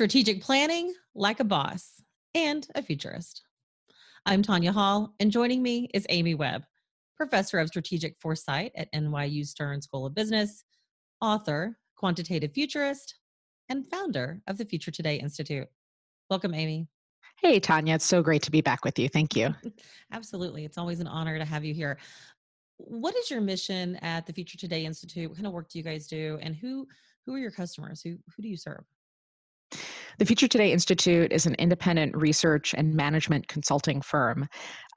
strategic planning like a boss, and a futurist. I'm Tanya Hall, and joining me is Amy Webb, professor of strategic foresight at NYU Stern School of Business, author, quantitative futurist, and founder of the Future Today Institute. Welcome, Amy. Hey, Tanya. It's so great to be back with you. Thank you. Absolutely. It's always an honor to have you here. What is your mission at the Future Today Institute? What kind of work do you guys do? And who who are your customers? Who who do you serve? The Future Today Institute is an independent research and management consulting firm.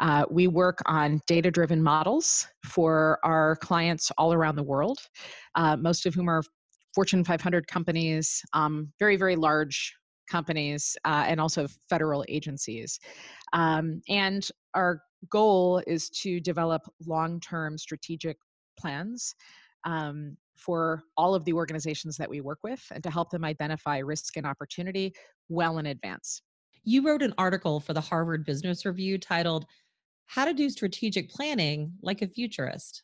Uh, we work on data driven models for our clients all around the world, uh, most of whom are Fortune 500 companies, um, very, very large companies, uh, and also federal agencies. Um, and our goal is to develop long term strategic plans um, for all of the organizations that we work with and to help them identify risk and opportunity well in advance. You wrote an article for the Harvard Business Review titled, How to Do Strategic Planning Like a Futurist.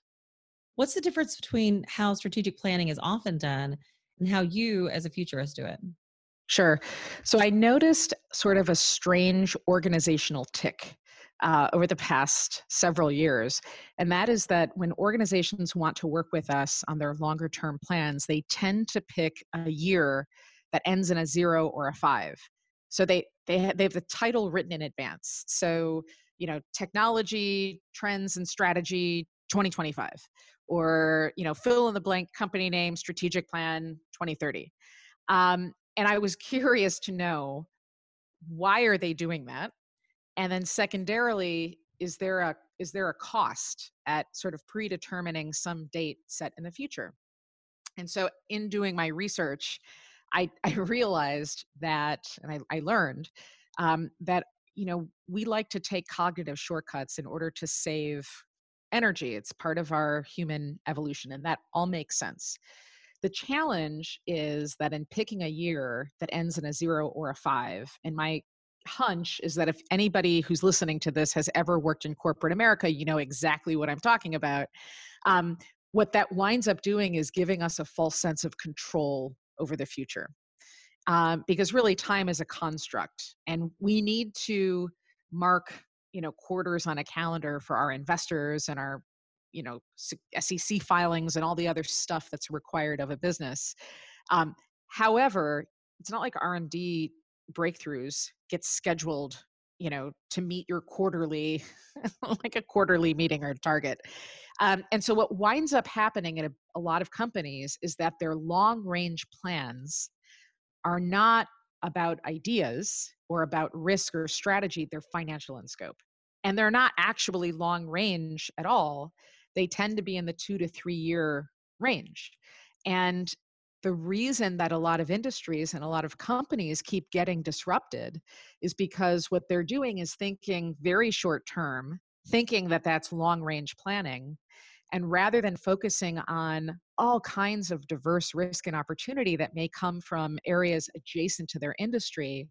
What's the difference between how strategic planning is often done and how you, as a futurist, do it? Sure. So I noticed sort of a strange organizational tic uh, over the past several years. And that is that when organizations want to work with us on their longer term plans, they tend to pick a year that ends in a zero or a five. So they, they, ha- they have the title written in advance. So, you know, technology, trends, and strategy 2025, or, you know, fill in the blank company name, strategic plan 2030. Um, and I was curious to know why are they doing that? And then secondarily is there a is there a cost at sort of predetermining some date set in the future? And so in doing my research i i realized that and i, I learned um, that you know we like to take cognitive shortcuts in order to save energy. It's part of our human evolution and that all makes sense. The challenge is that in picking a year that ends in a zero or a five, in my hunch is that if anybody who's listening to this has ever worked in corporate America, you know exactly what I'm talking about. Um, what that winds up doing is giving us a false sense of control over the future. Um, because really, time is a construct, and we need to mark, you know, quarters on a calendar for our investors and our, you know, SEC filings and all the other stuff that's required of a business. Um, however, it's not like R&D breakthroughs gets scheduled you know to meet your quarterly like a quarterly meeting or target. Um, and so what winds up happening at a, a lot of companies is that their long range plans are not about ideas or about risk or strategy they're financial in scope. And they're not actually long range at all. They tend to be in the two to three year range. And the reason that a lot of industries and a lot of companies keep getting disrupted is because what they're doing is thinking very short term, thinking that that's long range planning. And rather than focusing on all kinds of diverse risk and opportunity that may come from areas adjacent to their industry,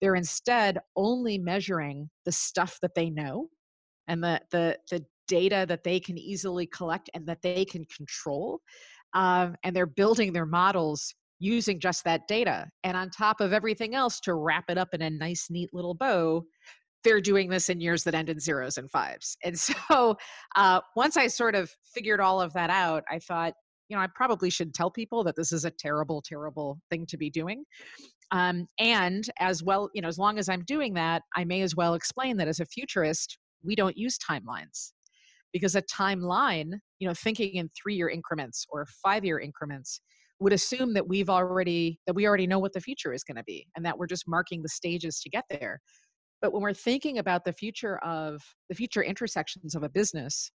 they're instead only measuring the stuff that they know and the, the, the data that they can easily collect and that they can control um, and they're building their models using just that data. And on top of everything else, to wrap it up in a nice, neat little bow, they're doing this in years that end in zeros and fives. And so uh, once I sort of figured all of that out, I thought, you know, I probably should tell people that this is a terrible, terrible thing to be doing. Um, and as well, you know, as long as I'm doing that, I may as well explain that as a futurist, we don't use timelines because a timeline you know thinking in three year increments or five year increments would assume that we've already that we already know what the future is going to be and that we're just marking the stages to get there. But when we're thinking about the future of the future intersections of a business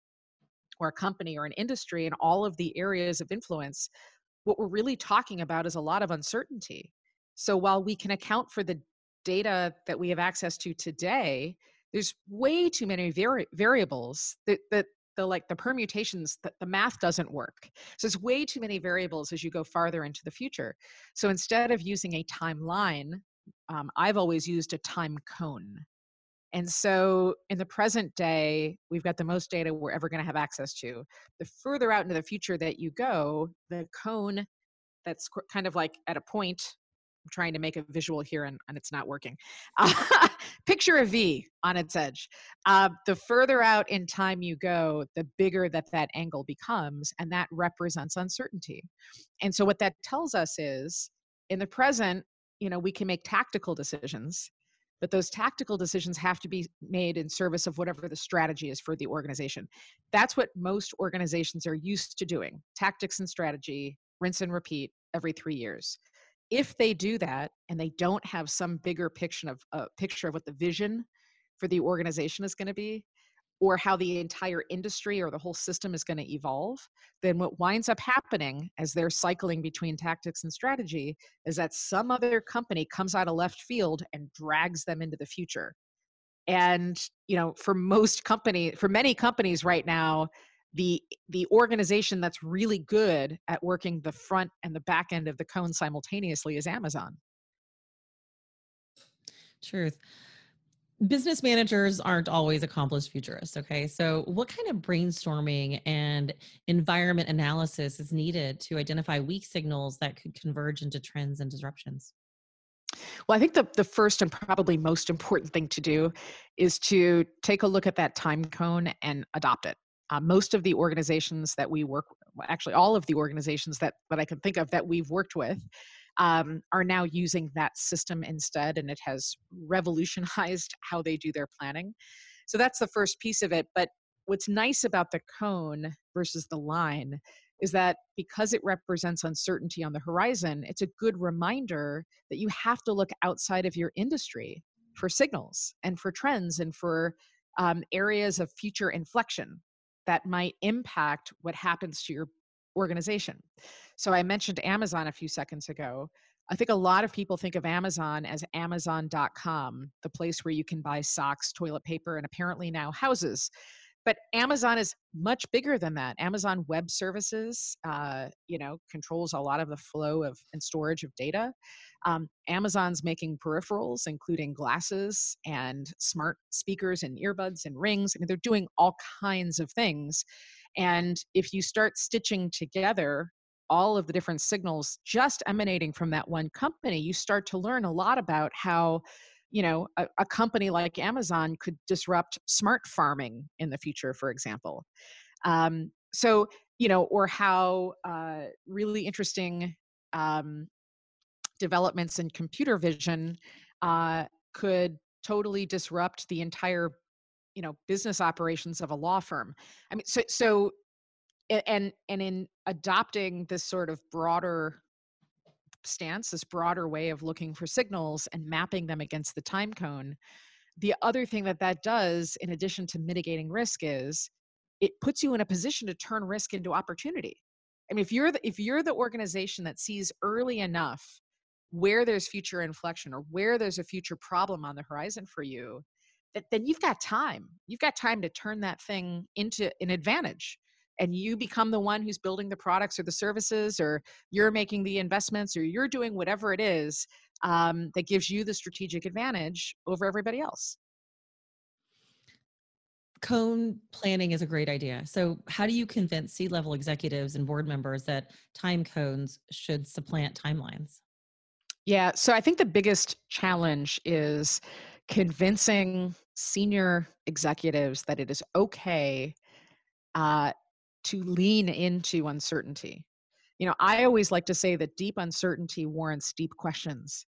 or a company or an industry and all of the areas of influence what we're really talking about is a lot of uncertainty. So while we can account for the data that we have access to today there's way too many vari- variables that, that the like the permutations that the math doesn't work. So it's way too many variables as you go farther into the future. So instead of using a timeline um, i've always used a time cone. And so in the present day we've got the most data we're ever going to have access to. The further out into the future that you go the cone that's kind of like at a point Trying to make a visual here and, and it's not working. Picture a V on its edge. Uh, the further out in time you go, the bigger that that angle becomes, and that represents uncertainty. And so, what that tells us is in the present, you know, we can make tactical decisions but those tactical decisions have to be made in service of whatever the strategy is for the organization. That's what most organizations are used to doing tactics and strategy, rinse and repeat every three years. If they do that and they don't have some bigger picture of uh, picture of what the vision for the organization is going to be, or how the entire industry or the whole system is going to evolve, then what winds up happening as they're cycling between tactics and strategy is that some other company comes out of left field and drags them into the future. And, you know, for most company, for many companies right now, the the organization that's really good at working the front and the back end of the cone simultaneously is Amazon. Truth. Business managers aren't always accomplished futurists okay? So what kind of brainstorming and environment analysis is needed to identify weak signals that could converge into trends and disruptions? Well i think the, the first and probably most important thing to do is to take a look at that time cone and adopt it uh, most of the organizations that we work actually all of the organizations that that i can think of that we've worked with um, are now using that system instead, and it has revolutionized how they do their planning. So that's the first piece of it. But what's nice about the cone versus the line is that because it represents uncertainty on the horizon, it's a good reminder that you have to look outside of your industry for signals and for trends and for um, areas of future inflection that might impact what happens to your organization. So I mentioned Amazon a few seconds ago. I think a lot of people think of Amazon as Amazon.com, the place where you can buy socks, toilet paper, and apparently now houses. But Amazon is much bigger than that. Amazon Web Services, uh, you know, controls a lot of the flow of and storage of data. Um, Amazon's making peripherals, including glasses and smart speakers and earbuds and rings. I mean, they're doing all kinds of things. And if you start stitching together all of the different signals just emanating from that one company, you start to learn a lot about how you know a, a, company like amazon could disrupt smart farming in the future for example. Um, so you know or how uh, really interesting um, developments in computer vision uh, could totally disrupt the entire you know business operations of a law firm. I mean so so and and in adopting this sort of broader stance this broader way of looking for signals and mapping them against the time cone. The other thing that that does in addition to mitigating risk is it puts you in a position to turn risk into opportunity. I mean if you're the, if you're the organization that sees early enough where there's future inflection or where there's a future problem on the horizon for you that then you've got time. You've got time to turn that thing into an advantage and you become the one who's building the products or the services or you're making the investments or you're doing whatever it is um, that gives you the strategic advantage over everybody else. Cone planning is a great idea. So how do you convince c-level executives and board members that time cones should supplant timelines? Yeah so i think the biggest challenge is convincing senior executives that it is okay uh, to lean into uncertainty. You know, I always like to say that deep uncertainty warrants deep questions.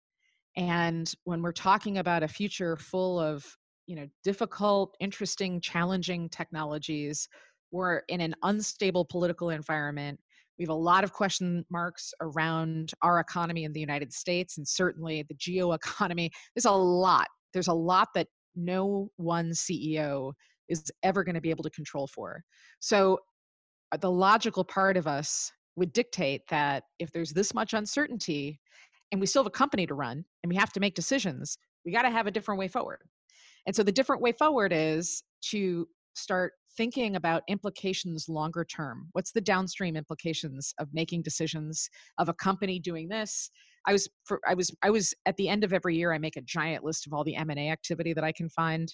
And when we're talking about a future full of, you know, difficult, interesting, challenging technologies, we're in an unstable political environment. We have a lot of question marks around our economy in the United States and certainly the geo economy. There's a lot. There's a lot that no one CEO is ever going to be able to control for. So Uh, the logical part of us would dictate that if there's this much uncertainty and we still have a company to run and we have to make decisions, we got to have a different way forward. And so the different way forward is to start thinking about implications longer term. What's the downstream implications of making decisions of a company doing this? I was for, I was I was at the end of every year I make a giant list of all the M&A activity that I can find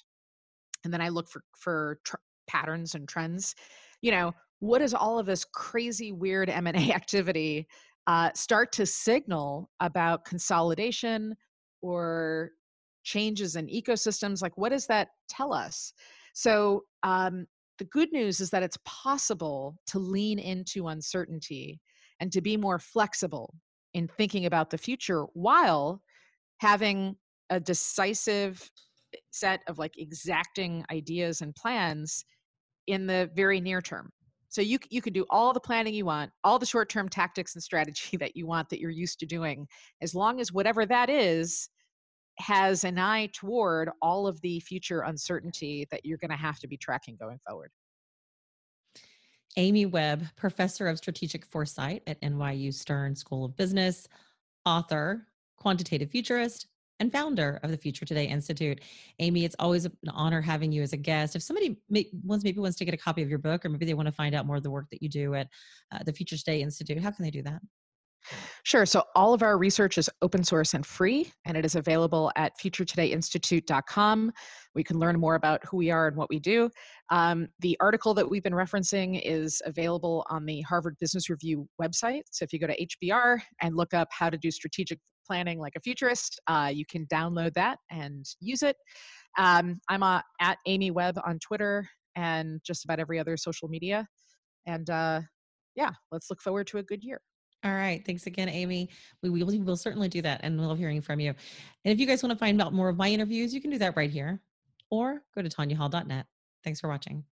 and then I look for for tr- patterns and trends. You know, what is all of this crazy weird m&a activity uh, start to signal about consolidation or changes in ecosystems. Like, what does that tell us? So, um, the good news is that it's possible to lean into uncertainty and to be more flexible in thinking about the future while having a decisive set of like exacting ideas and plans in the very near term. So you you can do all the planning you want, all the short-term tactics and strategy that you want that you're used to doing, as long as whatever that is has an eye toward all of the future uncertainty that you're going to have to be tracking going forward. Amy Webb, professor of strategic foresight at NYU Stern School of Business, author, quantitative futurist, and founder of the Future Today Institute. Amy, it's always an honor having you as a guest. If somebody wants maybe wants to get a copy of your book, or maybe they want to find out more of the work that you do at uh, the Future Today Institute, how can they do that? Sure. So all of our research is open source and free, and it is available at futuretodayinstitute.com. We can learn more about who we are and what we do. Um, the article that we've been referencing is available on the Harvard Business Review website. So if you go to HBR and look up how to do strategic planning like a futurist, uh, you can download that and use it. Um, I'm uh, at Amy Webb on Twitter and just about every other social media. And uh, yeah, let's look forward to a good year. All right. Thanks again, Amy. We will we'll certainly do that and we love hearing from you. And if you guys want to find out more of my interviews, you can do that right here or go to tanyahall.net. Thanks for watching.